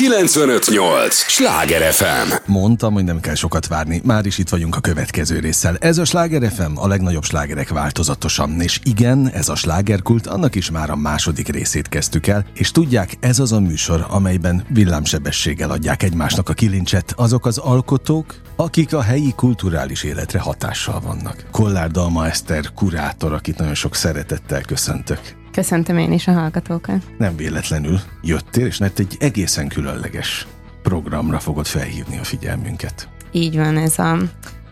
958! Sláger FM! Mondtam, hogy nem kell sokat várni, már is itt vagyunk a következő résszel. Ez a Sláger FM, a legnagyobb slágerek változatosan. És igen, ez a slágerkult, annak is már a második részét kezdtük el, és tudják, ez az a műsor, amelyben villámsebességgel adják egymásnak a kilincset azok az alkotók, akik a helyi kulturális életre hatással vannak. Kollár Dalma Eszter, kurátor, akit nagyon sok szeretettel köszöntök. Köszöntöm én is a hallgatókat. Nem véletlenül jöttél, és mert egy egészen különleges programra fogod felhívni a figyelmünket. Így van, ez a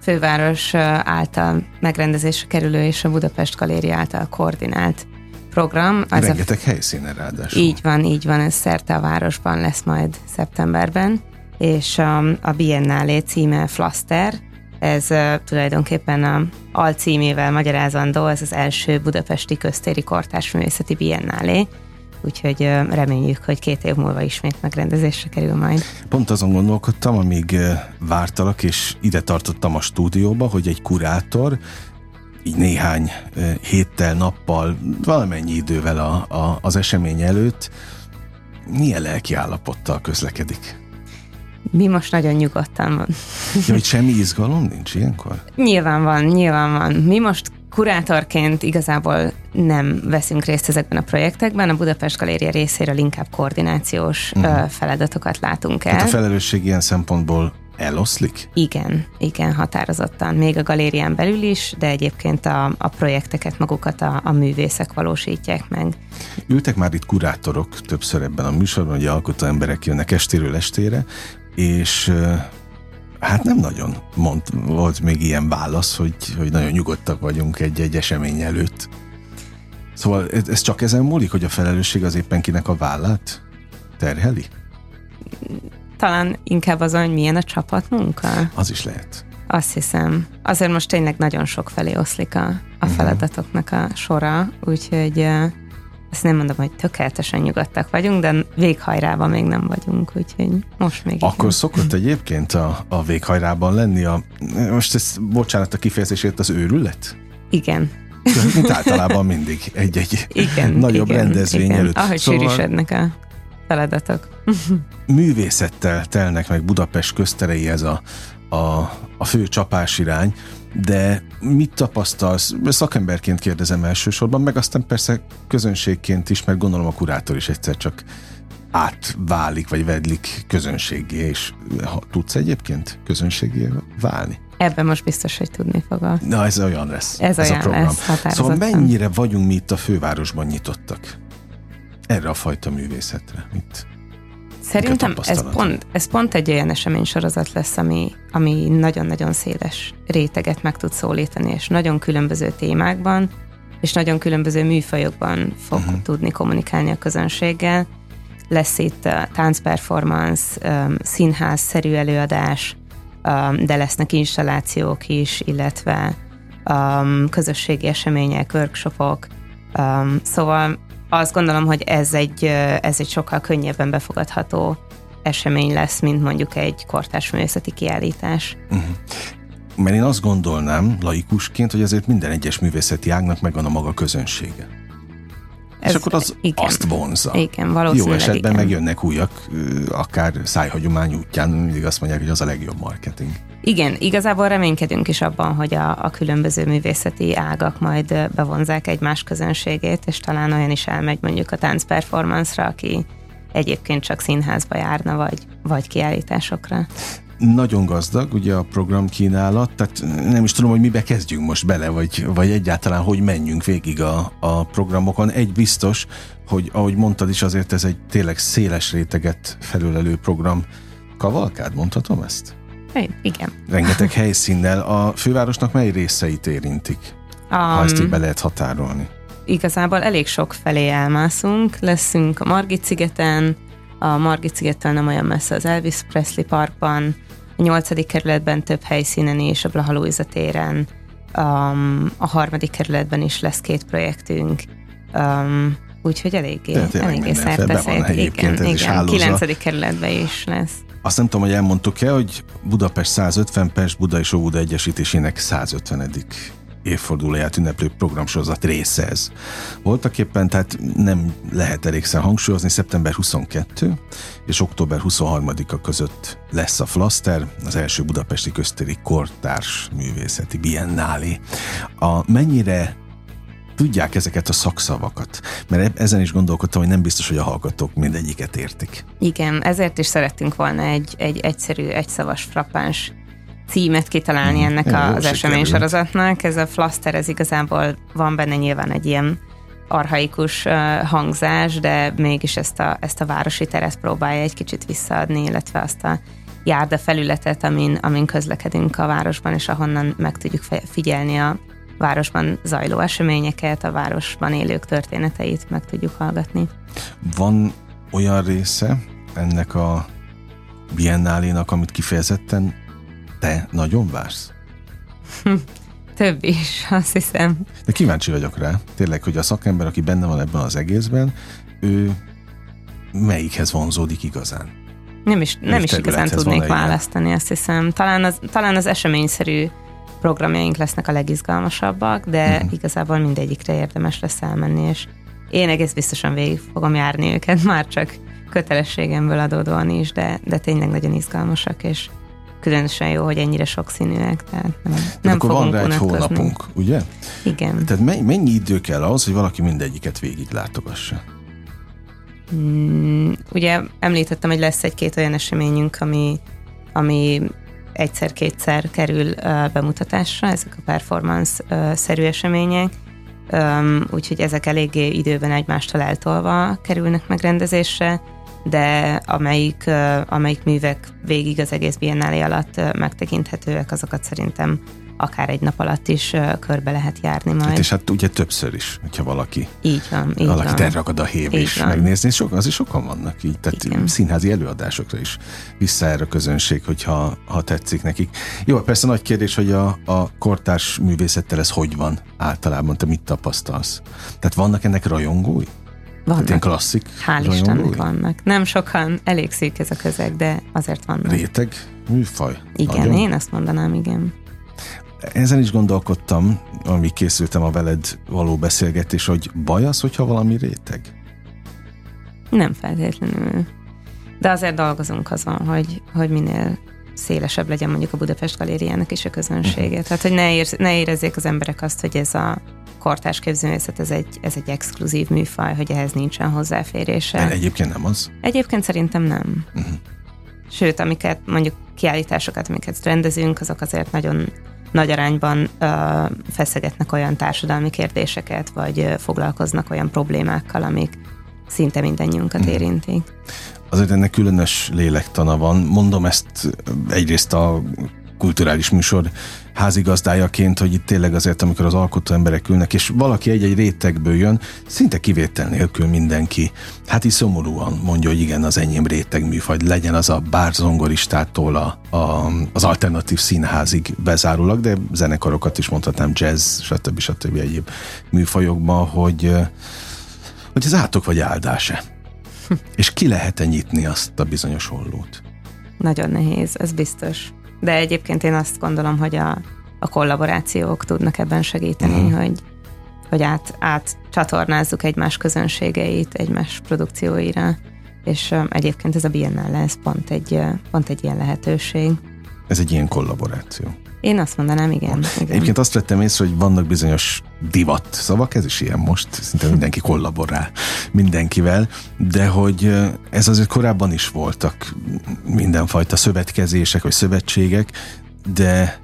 főváros által megrendezésre kerülő és a Budapest Galéria által koordinált program. Az Rengeteg a... helyszínen ráadásul. Így van, így van, ez szerte a városban lesz majd szeptemberben, és a, a Biennálé címe Flaster, ez tulajdonképpen a alcímével magyarázandó, ez az első budapesti köztéri kortársművészeti biennálé, úgyhogy reméljük, hogy két év múlva ismét megrendezésre kerül majd. Pont azon gondolkodtam, amíg vártalak, és ide tartottam a stúdióba, hogy egy kurátor így néhány héttel, nappal, valamennyi idővel a, a, az esemény előtt milyen lelki állapottal közlekedik? Mi most nagyon nyugodtan van. Ja, hogy semmi izgalom nincs ilyenkor? Nyilván van, nyilván van. Mi most kurátorként igazából nem veszünk részt ezekben a projektekben, a Budapest Galéria részéről inkább koordinációs uh-huh. feladatokat látunk el. Tehát a felelősség ilyen szempontból eloszlik? Igen, igen, határozottan. Még a galérián belül is, de egyébként a, a projekteket magukat a, a művészek valósítják meg. Ültek már itt kurátorok többször ebben a műsorban, hogy alkotó emberek jönnek estéről estére, és hát nem nagyon mond, volt még ilyen válasz, hogy, hogy nagyon nyugodtak vagyunk egy-egy esemény előtt. Szóval ez csak ezen múlik, hogy a felelősség az éppen kinek a vállát terheli? Talán inkább azon, hogy milyen a csapatmunka. Az is lehet. Azt hiszem. Azért most tényleg nagyon sok felé oszlik a, a mhm. feladatoknak a sora, úgyhogy ezt nem mondom, hogy tökéletesen nyugodtak vagyunk, de véghajrában még nem vagyunk, úgyhogy most még Akkor igen. szokott egyébként a, a véghajrában lenni a, most ez, bocsánat a kifejezésért, az őrület? Igen. Mint általában mindig egy-egy igen, nagyobb igen, rendezvény igen. előtt. Ahogy szóval... sűrűsödnek a feladatok. Művészettel telnek meg Budapest közterei ez a, a, a fő csapásirány, de mit tapasztalsz? Szakemberként kérdezem elsősorban, meg aztán persze közönségként is, mert gondolom a kurátor is egyszer csak átválik, vagy vedlik közönségé, és ha tudsz egyébként közönségé válni? Ebben most biztos, hogy tudni fogok. Na, ez olyan lesz. Ez, ez olyan a program. lesz, Szóval mennyire vagyunk mi itt a fővárosban nyitottak? Erre a fajta művészetre. Mit, Szerintem ez pont, ez pont egy olyan esemény sorozat lesz, ami, ami nagyon-nagyon széles réteget meg tud szólítani, és nagyon különböző témákban, és nagyon különböző műfajokban fog uh-huh. tudni kommunikálni a közönséggel. Lesz itt táncperformance, színház-szerű előadás, de lesznek installációk is, illetve közösségi események, workshopok. Szóval azt gondolom, hogy ez egy, ez egy sokkal könnyebben befogadható esemény lesz, mint mondjuk egy kortárs művészeti kiállítás. Uh-huh. Mert én azt gondolnám laikusként, hogy azért minden egyes művészeti ágnak megvan a maga közönsége. Ez, és akkor az igen, azt vonza. Igen, valószínűleg Jó esetben igen. megjönnek újak, akár szájhagyomány útján, mindig azt mondják, hogy az a legjobb marketing. Igen, igazából reménykedünk is abban, hogy a, a különböző művészeti ágak majd bevonzák egymás közönségét, és talán olyan is elmegy mondjuk a táncperformance-ra, aki egyébként csak színházba járna, vagy, vagy kiállításokra. Nagyon gazdag ugye a program kínálat, tehát nem is tudom, hogy mibe kezdjünk most bele, vagy, vagy egyáltalán hogy menjünk végig a, a programokon. Egy biztos, hogy ahogy mondtad is, azért ez egy tényleg széles réteget felülelő program. Kavalkád, mondhatom ezt? Igen. Rengeteg helyszínnel. A fővárosnak mely részeit érintik? Um, ha ezt így be lehet határolni. Igazából elég sok felé elmászunk. Leszünk a Margit szigeten, a Margit szigettől nem olyan messze az Elvis Presley parkban, a nyolcadik kerületben több helyszínen és a Blaha Luisa téren, um, a harmadik kerületben is lesz két projektünk, um, úgyhogy eléggé, eléggé szerteszét. Igen, igen, kilencedik kerületben is lesz. Azt nem tudom, hogy elmondtuk-e, hogy Budapest 150, Pest, Buda és Óbuda Egyesítésének 150 évfordulóját ünneplő programsorozat része ez. Voltak éppen, tehát nem lehet elégszer hangsúlyozni, szeptember 22 és október 23-a között lesz a Flaster, az első budapesti köztéri kortárs művészeti biennálé. A mennyire tudják ezeket a szakszavakat? Mert ezen is gondolkodtam, hogy nem biztos, hogy a hallgatók mindegyiket értik. Igen, ezért is szerettünk volna egy, egy egyszerű, egyszavas, frappáns címet kitalálni mm. ennek mm, az eseménysorozatnak. Ez a flaster, ez igazából van benne nyilván egy ilyen arhaikus hangzás, de mégis ezt a, ezt a városi teret próbálja egy kicsit visszaadni, illetve azt a járda felületet, amin, amin közlekedünk a városban, és ahonnan meg tudjuk figyelni a városban zajló eseményeket, a városban élők történeteit meg tudjuk hallgatni. Van olyan része ennek a biennálénak, amit kifejezetten te nagyon vársz? Több is, azt hiszem. De kíváncsi vagyok rá, tényleg, hogy a szakember, aki benne van ebben az egészben, ő melyikhez vonzódik igazán? Nem is, nem is igazán tudnék választani, azt hiszem. Talán az, talán az eseményszerű programjaink lesznek a legizgalmasabbak, de uh-huh. igazából mindegyikre érdemes lesz elmenni, és én egész biztosan végig fogom járni őket, már csak kötelességemből adódóan is, de, de tényleg nagyon izgalmasak, és különösen jó, hogy ennyire sokszínűek, tehát nem, tehát nem akkor van rá egy hónapunk, ugye? Igen. Tehát mennyi idő kell ahhoz, hogy valaki mindegyiket végig látogassa? Mm, ugye említettem, hogy lesz egy-két olyan eseményünk, ami, ami egyszer-kétszer kerül uh, bemutatásra, ezek a performance-szerű események, um, úgyhogy ezek eléggé időben egymástól eltolva kerülnek megrendezésre, de amelyik, amelyik művek végig az egész biennálé alatt megtekinthetőek, azokat szerintem akár egy nap alatt is körbe lehet járni majd. Hát és hát ugye többször is, hogyha valaki, így van, így valaki van. elragad a hév és van. megnézni, sok, az is sokan vannak így, tehát Igen. színházi előadásokra is vissza erre a közönség, hogyha ha tetszik nekik. Jó, persze nagy kérdés, hogy a, a kortárs művészettel ez hogy van általában, te mit tapasztalsz? Tehát vannak ennek rajongói? Vannak. ilyen klasszik Hál' Istennek vannak. Nem sokan, elég szűk ez a közeg, de azért vannak. Réteg műfaj? Igen, Nagyon? én azt mondanám, igen. Ezen is gondolkodtam, amíg készültem a veled való beszélgetés, hogy baj az, hogyha valami réteg? Nem feltétlenül. De azért dolgozunk azon, hogy, hogy minél szélesebb legyen mondjuk a Budapest galériának is a közönsége. Uh-huh. Tehát, hogy ne, ér, ne érezzék az emberek azt, hogy ez a kortárs képzőművészet, ez egy, ez egy exkluzív műfaj, hogy ehhez nincsen hozzáférése. De egyébként nem az? Egyébként szerintem nem. Uh-huh. Sőt, amiket mondjuk kiállításokat, amiket rendezünk, azok azért nagyon nagy arányban ö, feszegetnek olyan társadalmi kérdéseket, vagy ö, foglalkoznak olyan problémákkal, amik szinte mindannyiunkat mm. érintik. Azért ennek különös lélektana van. Mondom ezt egyrészt a kulturális műsor házigazdájaként, hogy itt tényleg azért, amikor az alkotó emberek ülnek, és valaki egy-egy rétegből jön, szinte kivétel nélkül mindenki, hát is szomorúan mondja, hogy igen, az enyém réteg műfaj, legyen az a bár zongoristától a, a, az alternatív színházig bezárólag, de zenekarokat is mondhatnám, jazz, stb. stb. egyéb műfajokban, hogy, hogy ez átok vagy áldása. és ki lehet-e nyitni azt a bizonyos hollót? Nagyon nehéz, ez biztos. De egyébként én azt gondolom, hogy a, a kollaborációk tudnak ebben segíteni, uh-huh. hogy, hogy át, át csatornázzuk egymás közönségeit, egymás produkcióira, és um, egyébként ez a Biennale, ez pont egy, pont egy ilyen lehetőség. Ez egy ilyen kollaboráció. Én azt mondanám, igen. igen. Egyébként azt vettem észre, hogy vannak bizonyos divat szavak, ez is ilyen most, szinte mindenki kollaborál mindenkivel, de hogy ez azért korábban is voltak mindenfajta szövetkezések, vagy szövetségek, de,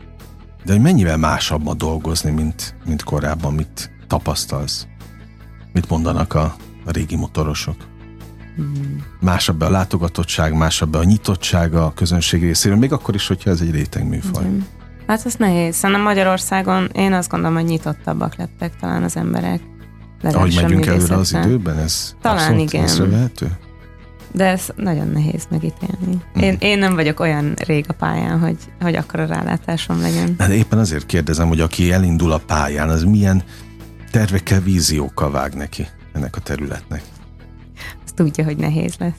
de hogy mennyivel másabb ma dolgozni, mint, mint korábban, mit tapasztalsz? Mit mondanak a, a régi motorosok? Hmm. Másabb a látogatottság, másabb a nyitottság a közönség részéről, még akkor is, hogyha ez egy réteg műfaj. Hmm. Hát ez nehéz. Szerintem Magyarországon én azt gondolom, hogy nyitottabbak lettek talán az emberek. Ahogy megyünk előre az időben, ez talán igen. észrevehető? De ez nagyon nehéz megítélni. Mm. Én, én nem vagyok olyan rég a pályán, hogy, hogy akkor a rálátásom legyen. Hát éppen azért kérdezem, hogy aki elindul a pályán, az milyen tervekkel, víziókkal vág neki ennek a területnek? Azt tudja, hogy nehéz lesz.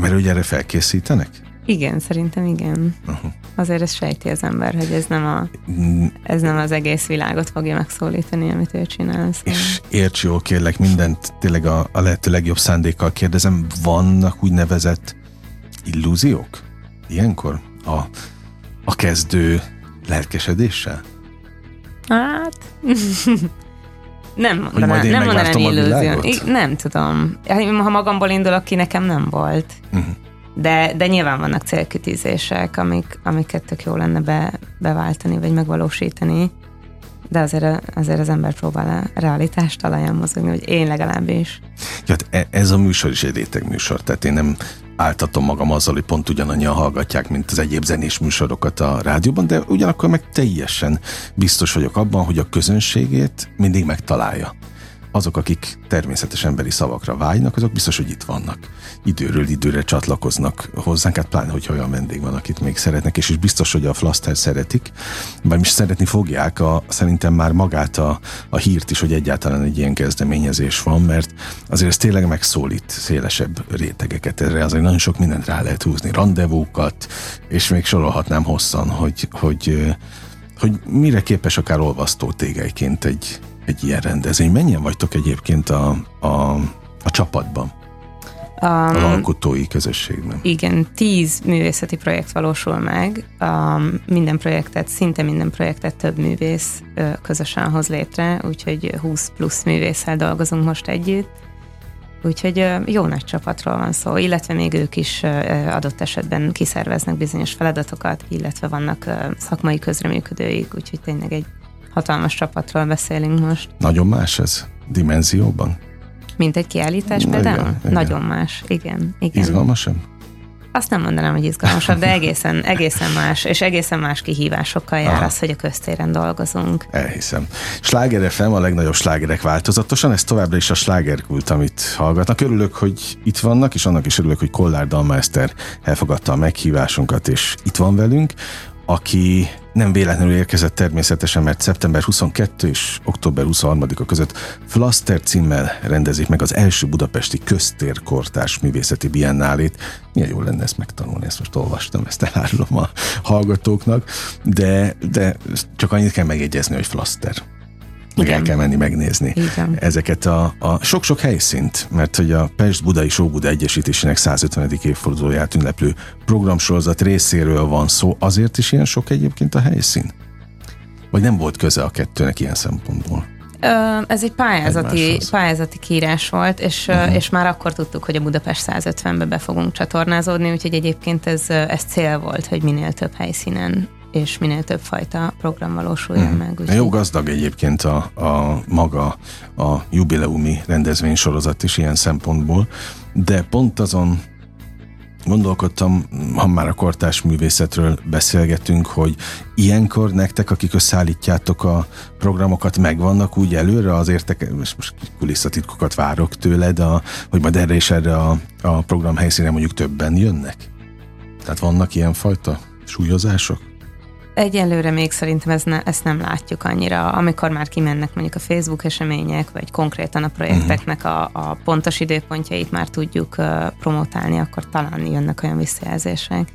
Mert ugye erre felkészítenek? Igen, szerintem igen. Uh-huh. Azért ez sejti az ember, hogy ez nem, a, mm. ez nem az egész világot fogja megszólítani, amit ő csinál. Szóval. És érts jól, kérlek, mindent tényleg a, a lehető legjobb szándékkal kérdezem, vannak úgynevezett illúziók ilyenkor a, a kezdő lelkesedéssel? Hát... nem mondanám, nem mondanám illúzió. Nem tudom. Ha magamból indulok ki, nekem nem volt. Uh-huh. De, de nyilván vannak célkütizések, amik, amiket tök jó lenne be, beváltani, vagy megvalósítani. De azért, azért az ember próbál a realitást talaján mozogni, hogy én legalábbis. Ja, hát e, ez a műsor is egy réteg műsor, tehát én nem áltatom magam azzal, hogy pont ugyanannyian hallgatják, mint az egyéb zenés műsorokat a rádióban, de ugyanakkor meg teljesen biztos vagyok abban, hogy a közönségét mindig megtalálja azok, akik természetes emberi szavakra vágynak, azok biztos, hogy itt vannak. Időről időre csatlakoznak hozzánk, hát pláne, hogy olyan vendég van, akit még szeretnek, és is biztos, hogy a Flaster szeretik, vagy is szeretni fogják a, szerintem már magát a, a hírt is, hogy egyáltalán egy ilyen kezdeményezés van, mert azért ez tényleg megszólít szélesebb rétegeket. Erre azért nagyon sok mindent rá lehet húzni, rendezvúkat, és még sorolhatnám hosszan, hogy, hogy hogy mire képes akár olvasztó tégelyként egy, egy ilyen rendezvény. Mennyien vagytok egyébként a, a, a csapatban? Um, az alkotói közösségben. Igen, tíz művészeti projekt valósul meg. Um, minden projektet, szinte minden projektet több művész uh, közösen hoz létre, úgyhogy 20 plusz művésszel dolgozunk most együtt. Úgyhogy uh, jó nagy csapatról van szó, illetve még ők is uh, adott esetben kiszerveznek bizonyos feladatokat, illetve vannak uh, szakmai közreműködőik, úgyhogy tényleg egy hatalmas csapatról beszélünk most. Nagyon más ez dimenzióban? Mint egy kiállítás például? Igen, igen. Nagyon más, igen. igen. Izgalmasabb? Azt nem mondanám, hogy izgalmasabb, de egészen, egészen más, és egészen más kihívásokkal jár Aha. az, hogy a köztéren dolgozunk. Elhiszem. Sláger FM a legnagyobb slágerek változatosan, ez továbbra is a slágerkult, amit hallgatnak. Örülök, hogy itt vannak, és annak is örülök, hogy Kollár Dalmeister elfogadta a meghívásunkat, és itt van velünk aki nem véletlenül érkezett természetesen, mert szeptember 22 és október 23-a között Flaster címmel rendezik meg az első budapesti köztérkortás művészeti biennálét. Milyen jó lenne ezt megtanulni, ezt most olvastam, ezt elárulom a hallgatóknak, de, de csak annyit kell megjegyezni, hogy Flaster meg el kell menni megnézni Igen. ezeket a, a sok-sok helyszínt, mert hogy a Pest-Buda és Óbuda Egyesítésének 150. évfordulóját ünneplő programsorozat részéről van szó, azért is ilyen sok egyébként a helyszín? Vagy nem volt köze a kettőnek ilyen szempontból? Ez egy pályázati, pályázati kiírás volt, és, uh-huh. és már akkor tudtuk, hogy a Budapest 150-be be fogunk csatornázódni, úgyhogy egyébként ez, ez cél volt, hogy minél több helyszínen és minél több fajta program valósuljon hmm. meg. Úgy Jó gazdag egyébként a, a maga a jubileumi rendezvénysorozat is ilyen szempontból, de pont azon gondolkodtam, ha már a kortás művészetről beszélgetünk, hogy ilyenkor nektek, akik összeállítjátok a programokat, megvannak úgy előre az értek, most, most kulisszatitkokat várok tőled, a, hogy majd erre és erre a, a program helyszínen mondjuk többen jönnek? Tehát vannak ilyen fajta súlyozások? Egyelőre még szerintem ez ne, ezt nem látjuk annyira. Amikor már kimennek mondjuk a Facebook események, vagy konkrétan a projekteknek a, a pontos időpontjait már tudjuk uh, promotálni, akkor talán jönnek olyan visszajelzések.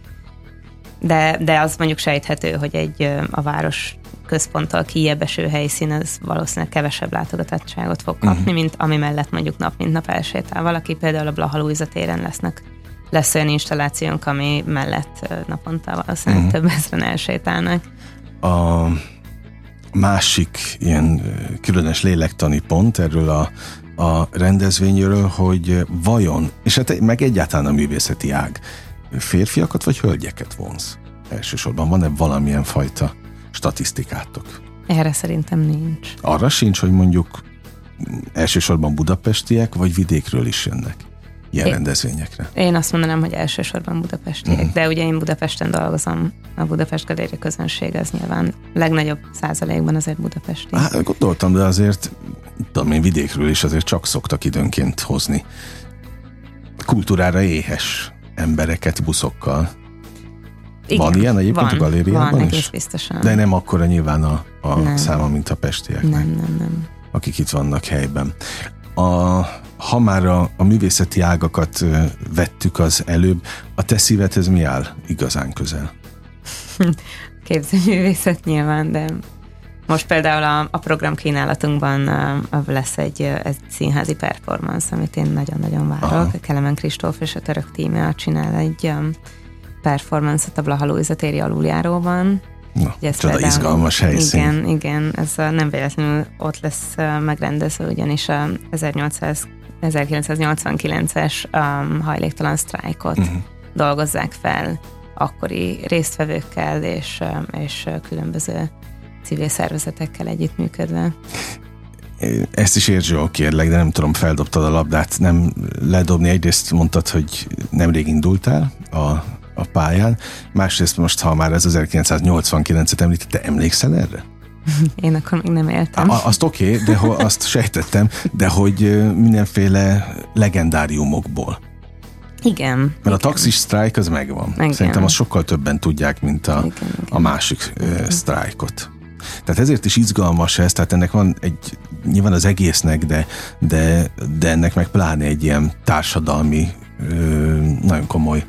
De, de az mondjuk sejthető, hogy egy a város központtal kijebb eső helyszín, az valószínűleg kevesebb látogatottságot fog kapni, uh-huh. mint ami mellett mondjuk nap mint nap elsétál valaki. Például a Blaha téren lesznek lesz olyan installációnk, ami mellett naponta valószínűleg uh-huh. több ezeren elsétálnak. A másik ilyen különös lélektani pont erről a, a rendezvényről, hogy vajon, és hát meg egyáltalán a művészeti ág, férfiakat vagy hölgyeket vonz? Elsősorban van-e valamilyen fajta statisztikátok? Erre szerintem nincs. Arra sincs, hogy mondjuk elsősorban budapestiek, vagy vidékről is jönnek? Ilyen én, rendezvényekre? Én azt mondanám, hogy elsősorban budapestiek, uh-huh. de ugye én Budapesten dolgozom, a Budapest Galéria közönség az nyilván legnagyobb százalékban azért budapesti. Hát gondoltam, de azért tudom én vidékről is azért csak szoktak időnként hozni kultúrára éhes embereket buszokkal. Igen, van ilyen egyébként van, a galériában van, is? biztosan. De nem akkora nyilván a, a száma, mint a pestiek. Nem, nem, nem. Akik itt vannak helyben. A ha már a, a művészeti ágakat vettük az előbb, a te szívedhez mi áll igazán közel? Képzőművészet nyilván, de most például a, a program kínálatunkban lesz egy, egy színházi performance, amit én nagyon-nagyon várok. Aha. Kelemen Kristóf és a török tíme csinál egy performance-ot a Blaha Lújza téri aluljáróban. Na, ez csoda például, izgalmas helyszín. Igen, igen, ez nem véletlenül ott lesz megrendezve, ugyanis a 1800, 1989-es um, hajléktalan sztrájkot uh-huh. dolgozzák fel akkori résztvevőkkel és, és különböző civil szervezetekkel együttműködve. Ezt is értsd jól, kérlek, de nem tudom, feldobtad a labdát, nem ledobni. Egyrészt mondtad, hogy nemrég indultál a, a pályán, másrészt most, ha már ez 1989-et említett, te emlékszel erre? Én akkor még nem éltem. A, azt oké, okay, de ho, azt sejtettem, de hogy mindenféle legendáriumokból. Igen. Mert igen. a taxis sztrájk az megvan. Igen. Szerintem azt sokkal többen tudják, mint a, igen, igen. a másik igen. sztrájkot. Tehát ezért is izgalmas ez, tehát ennek van egy, nyilván az egésznek, de, de, de ennek meg pláne egy ilyen társadalmi, ö, nagyon komoly,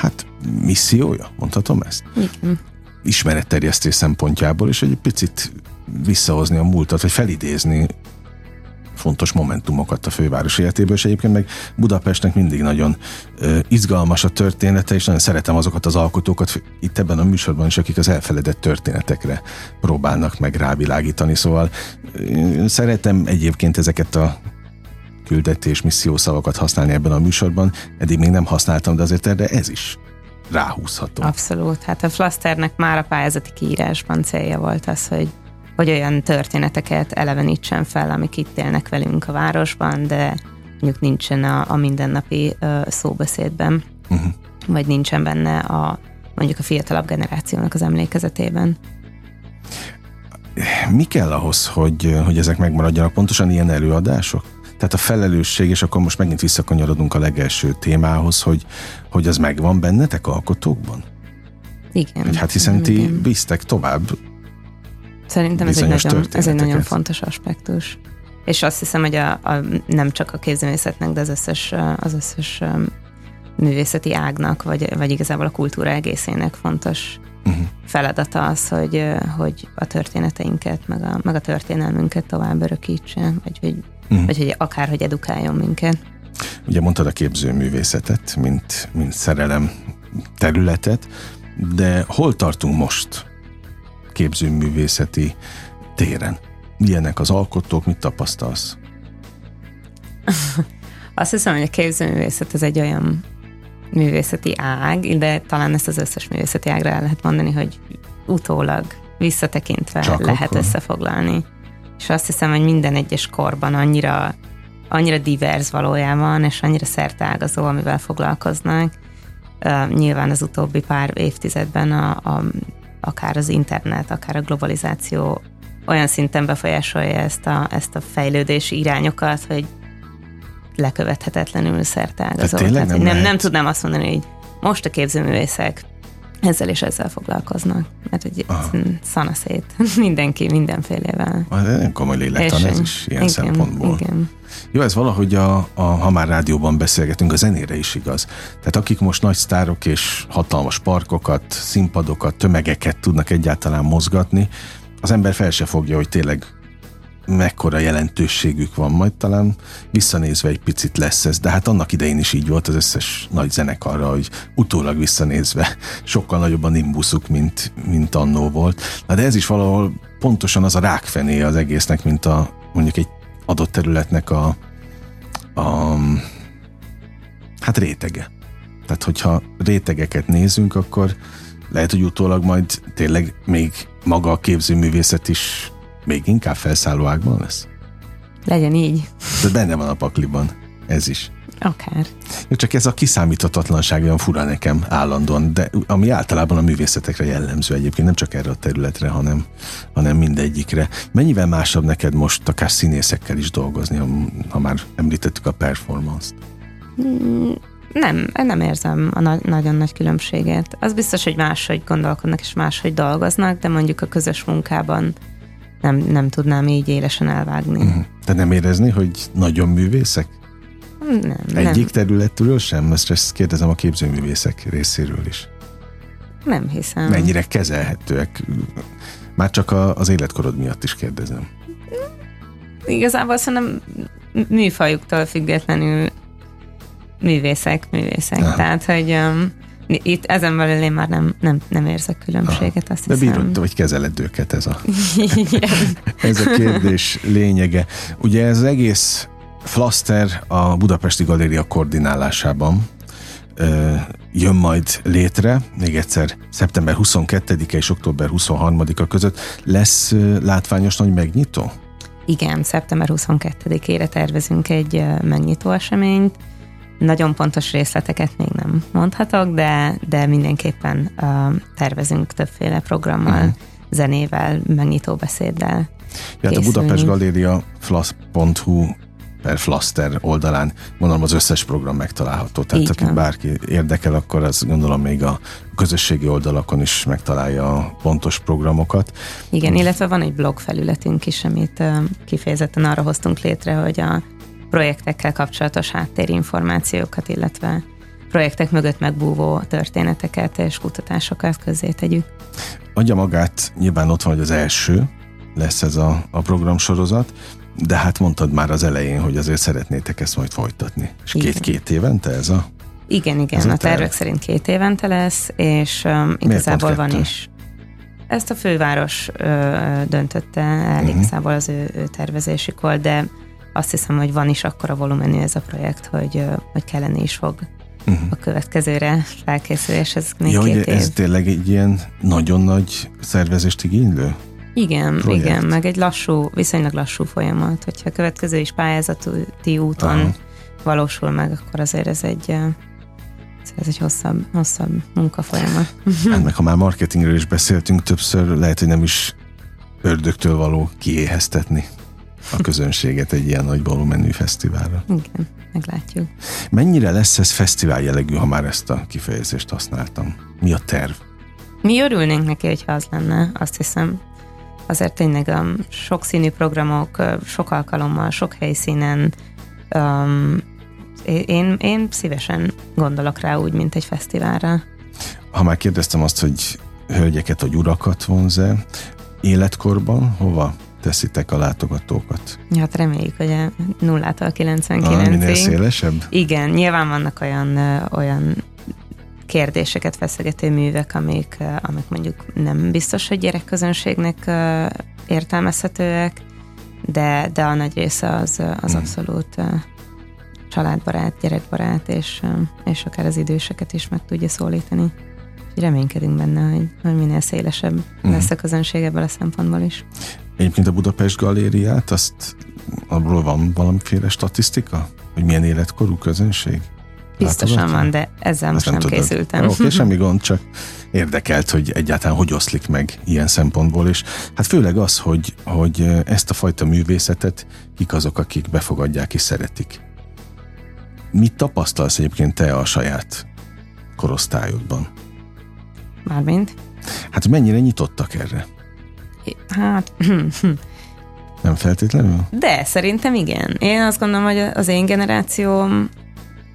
hát missziója, mondhatom ezt? Igen. Ismeretterjesztés szempontjából, és egy picit visszahozni a múltat, vagy felidézni fontos momentumokat a főváros életéből, és egyébként meg Budapestnek mindig nagyon ö, izgalmas a története, és nagyon szeretem azokat az alkotókat itt ebben a műsorban is, akik az elfeledett történetekre próbálnak meg rávilágítani, szóval ö, szeretem egyébként ezeket a küldetés, missziószavakat használni ebben a műsorban. Eddig még nem használtam, de azért erre ez is ráhúzható. Abszolút. Hát a Flasternek már a pályázati kiírásban célja volt az, hogy hogy olyan történeteket elevenítsen fel, amik itt élnek velünk a városban, de mondjuk nincsen a, a mindennapi uh, szóbeszédben, uh-huh. vagy nincsen benne a mondjuk a fiatalabb generációnak az emlékezetében. Mi kell ahhoz, hogy, hogy ezek megmaradjanak? Pontosan ilyen előadások? Tehát a felelősség, és akkor most megint visszakanyarodunk a legelső témához, hogy, hogy az megvan bennetek alkotókban? Igen. Hogy hát hiszen ti bíztek tovább Szerintem ez egy, nagyon, ez egy nagyon fontos aspektus. És azt hiszem, hogy a, a, nem csak a képzőművészetnek, de az összes, az összes művészeti ágnak, vagy, vagy igazából a kultúra egészének fontos uh-huh. feladata az, hogy, hogy a történeteinket, meg a, meg a történelmünket tovább örökítse, vagy hogy, uh-huh. vagy hogy akár, hogy edukáljon minket. Ugye mondtad a képzőművészetet, mint, mint szerelem területet, de hol tartunk most képzőművészeti téren? Milyenek az alkotók, mit tapasztalsz? Azt hiszem, hogy a képzőművészet ez egy olyan művészeti ág, de talán ezt az összes művészeti ágra el lehet mondani, hogy utólag visszatekintve Csak lehet akkor? összefoglalni. És azt hiszem, hogy minden egyes korban annyira, annyira divers valójában, és annyira szerteágazó, amivel foglalkoznak. Uh, nyilván az utóbbi pár évtizedben a, a akár az internet, akár a globalizáció olyan szinten befolyásolja ezt a, ezt a fejlődési irányokat, hogy lekövethetetlenül szertágazó. Tehát, Tehát nem, nem, nem tudnám azt mondani, hogy most a képzőművészek ezzel és ezzel foglalkoznak. Mert hogy szana szét. Mindenki mindenfélével. Nem komoly lélektan ez is ilyen igen, szempontból. Igen. Jó, ez valahogy a, a, ha már rádióban beszélgetünk, a zenére is igaz. Tehát akik most nagy sztárok és hatalmas parkokat, színpadokat, tömegeket tudnak egyáltalán mozgatni, az ember fel se fogja, hogy tényleg mekkora jelentőségük van, majd talán visszanézve egy picit lesz ez, de hát annak idején is így volt az összes nagy zenekarra, hogy utólag visszanézve sokkal nagyobb a nimbuszuk, mint, mint annó volt. Na de ez is valahol pontosan az a rákfené az egésznek, mint a mondjuk egy adott területnek a, a hát rétege. Tehát, hogyha rétegeket nézünk, akkor lehet, hogy utólag majd tényleg még maga a képzőművészet is még inkább felszálló ágban lesz? Legyen így. De benne van a pakliban, ez is. Akár. Csak ez a kiszámíthatatlanság olyan fura nekem állandóan, de ami általában a művészetekre jellemző egyébként, nem csak erre a területre, hanem, hanem mindegyikre. Mennyivel másabb neked most akár színészekkel is dolgozni, ha már említettük a performance-t? Mm, nem, nem érzem a na- nagyon nagy különbséget. Az biztos, hogy máshogy gondolkodnak és máshogy dolgoznak, de mondjuk a közös munkában nem, nem tudnám így élesen elvágni. Uh-huh. De nem érezni, hogy nagyon művészek? Nem, Egyik nem. területről sem? Ezt, ezt kérdezem a képzőművészek részéről is. Nem hiszem. Mennyire kezelhetőek? Már csak a, az életkorod miatt is kérdezem. Igazából szerintem műfajuktól függetlenül művészek, művészek. Nem. Tehát, hogy um, itt ezen belül én már nem, nem, nem érzek különbséget, azt De hiszem. bírod, vagy kezeled őket ez a, ez a kérdés lényege. Ugye ez az egész Flaster a Budapesti Galéria koordinálásában ö, jön majd létre, még egyszer szeptember 22-e és október 23-a között. Lesz ö, látványos nagy megnyitó? Igen, szeptember 22-ére tervezünk egy megnyitó eseményt. Nagyon pontos részleteket még nem mondhatok, de, de mindenképpen uh, tervezünk többféle programmal, uh-huh. zenével, megnyitó beszéddel. Ja, hát a Budapest Galéria flasz.hu per Flaster oldalán gondolom az összes program megtalálható. Tehát aki bárki érdekel, akkor az gondolom még a közösségi oldalakon is megtalálja a pontos programokat. Igen, illetve van egy blog felületünk is, amit kifejezetten arra hoztunk létre, hogy a projektekkel kapcsolatos háttérinformációkat, illetve projektek mögött megbúvó történeteket és kutatásokat közzé tegyük. Adja magát, nyilván ott van, hogy az első lesz ez a, a programsorozat, de hát mondtad már az elején, hogy azért szeretnétek ezt majd folytatni. És két-két évente ez a Igen, igen, a, a tervek szerint két évente lesz, és um, igazából van is. Ezt a főváros ö, döntötte el, uh-huh. igazából az ő, ő tervezésükor, de azt hiszem, hogy van is akkora volumenű ez a projekt, hogy, hogy kellene is fog uh-huh. a következőre felkészülni, és ez még ja, két év. ez tényleg egy ilyen nagyon nagy szervezést igénylő? Igen, projekt. igen, meg egy lassú, viszonylag lassú folyamat. Hogyha a következő is pályázati úton Aha. valósul meg, akkor azért ez egy ez egy hosszabb, hosszabb munkafolyamat. Hát meg ha már marketingről is beszéltünk többször, lehet, hogy nem is ördögtől való kiéheztetni a közönséget egy ilyen nagy volumenű fesztiválra. Igen, meglátjuk. Mennyire lesz ez fesztivál jellegű, ha már ezt a kifejezést használtam? Mi a terv? Mi örülnénk neki, hogyha az lenne, azt hiszem. Azért tényleg um, sokszínű programok, sok alkalommal, sok helyszínen, um, én, én szívesen gondolok rá úgy, mint egy fesztiválra. Ha már kérdeztem azt, hogy hölgyeket vagy urakat vonz-e, életkorban hova teszitek a látogatókat? Hát reméljük, hogy a nullától 99-ig. Ah, minél szélesebb? Igen, nyilván vannak olyan, olyan kérdéseket feszegető művek, amik, amik mondjuk nem biztos, hogy gyerekközönségnek értelmezhetőek, de, de a nagy része az, az hmm. abszolút családbarát, gyerekbarát, és, és akár az időseket is meg tudja szólítani. Reménykedünk benne, hogy, hogy minél szélesebb mm. lesz a közönség ebből a szempontból is. Egyébként a Budapest galériát, azt abról van valamiféle statisztika? Hogy milyen életkorú közönség? Biztosan van, de ezzel most nem, nem készültem. Oké, okay, semmi gond, csak érdekelt, hogy egyáltalán hogy oszlik meg ilyen szempontból, és hát főleg az, hogy, hogy ezt a fajta művészetet kik azok, akik befogadják és szeretik. Mit tapasztalsz egyébként te a saját korosztályodban? Mármint? Hát mennyire nyitottak erre? Hát... Nem feltétlenül? De, szerintem igen. Én azt gondolom, hogy az én generációm,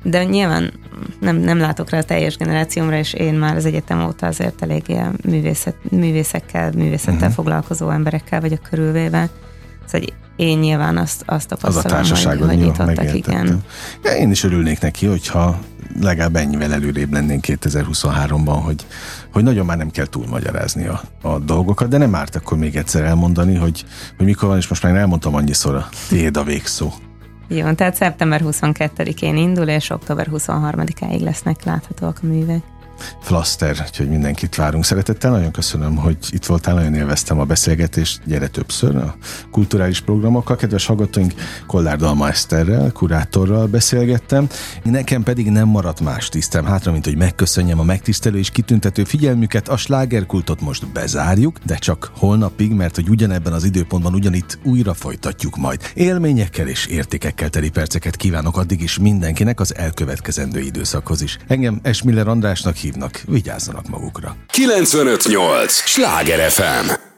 de nyilván nem, nem látok rá a teljes generációmra, és én már az egyetem óta azért eléggé művészet, művészekkel, művészettel uh-huh. foglalkozó emberekkel vagyok körülvéve. Szóval én nyilván azt, azt tapasztalom, az a hogy, hogy nyitottak, igen. Ja, én is örülnék neki, hogyha legalább ennyivel előrébb lennénk 2023-ban, hogy, hogy nagyon már nem kell túlmagyarázni a, a dolgokat, de nem árt akkor még egyszer elmondani, hogy, hogy mikor van, és most már elmondtam annyiszor a tiéd a végszó. Jó, tehát szeptember 22-én indul, és október 23-áig lesznek láthatóak a művek. Flaster, úgyhogy mindenkit várunk szeretettel. Nagyon köszönöm, hogy itt voltál, nagyon élveztem a beszélgetést, gyere többször a kulturális programokkal. Kedves hallgatóink, Kollár Dalma Eszterrel, kurátorral beszélgettem. Nekem pedig nem maradt más tisztem hátra, mint hogy megköszönjem a megtisztelő és kitüntető figyelmüket. A slágerkultot most bezárjuk, de csak holnapig, mert hogy ugyanebben az időpontban ugyanitt újra folytatjuk majd. Élményekkel és értékekkel teli perceket kívánok addig is mindenkinek az elkövetkezendő időszakhoz is. Engem Esmiller Andrásnak hív hívnak, vigyázzanak magukra. 958! Sláger FM!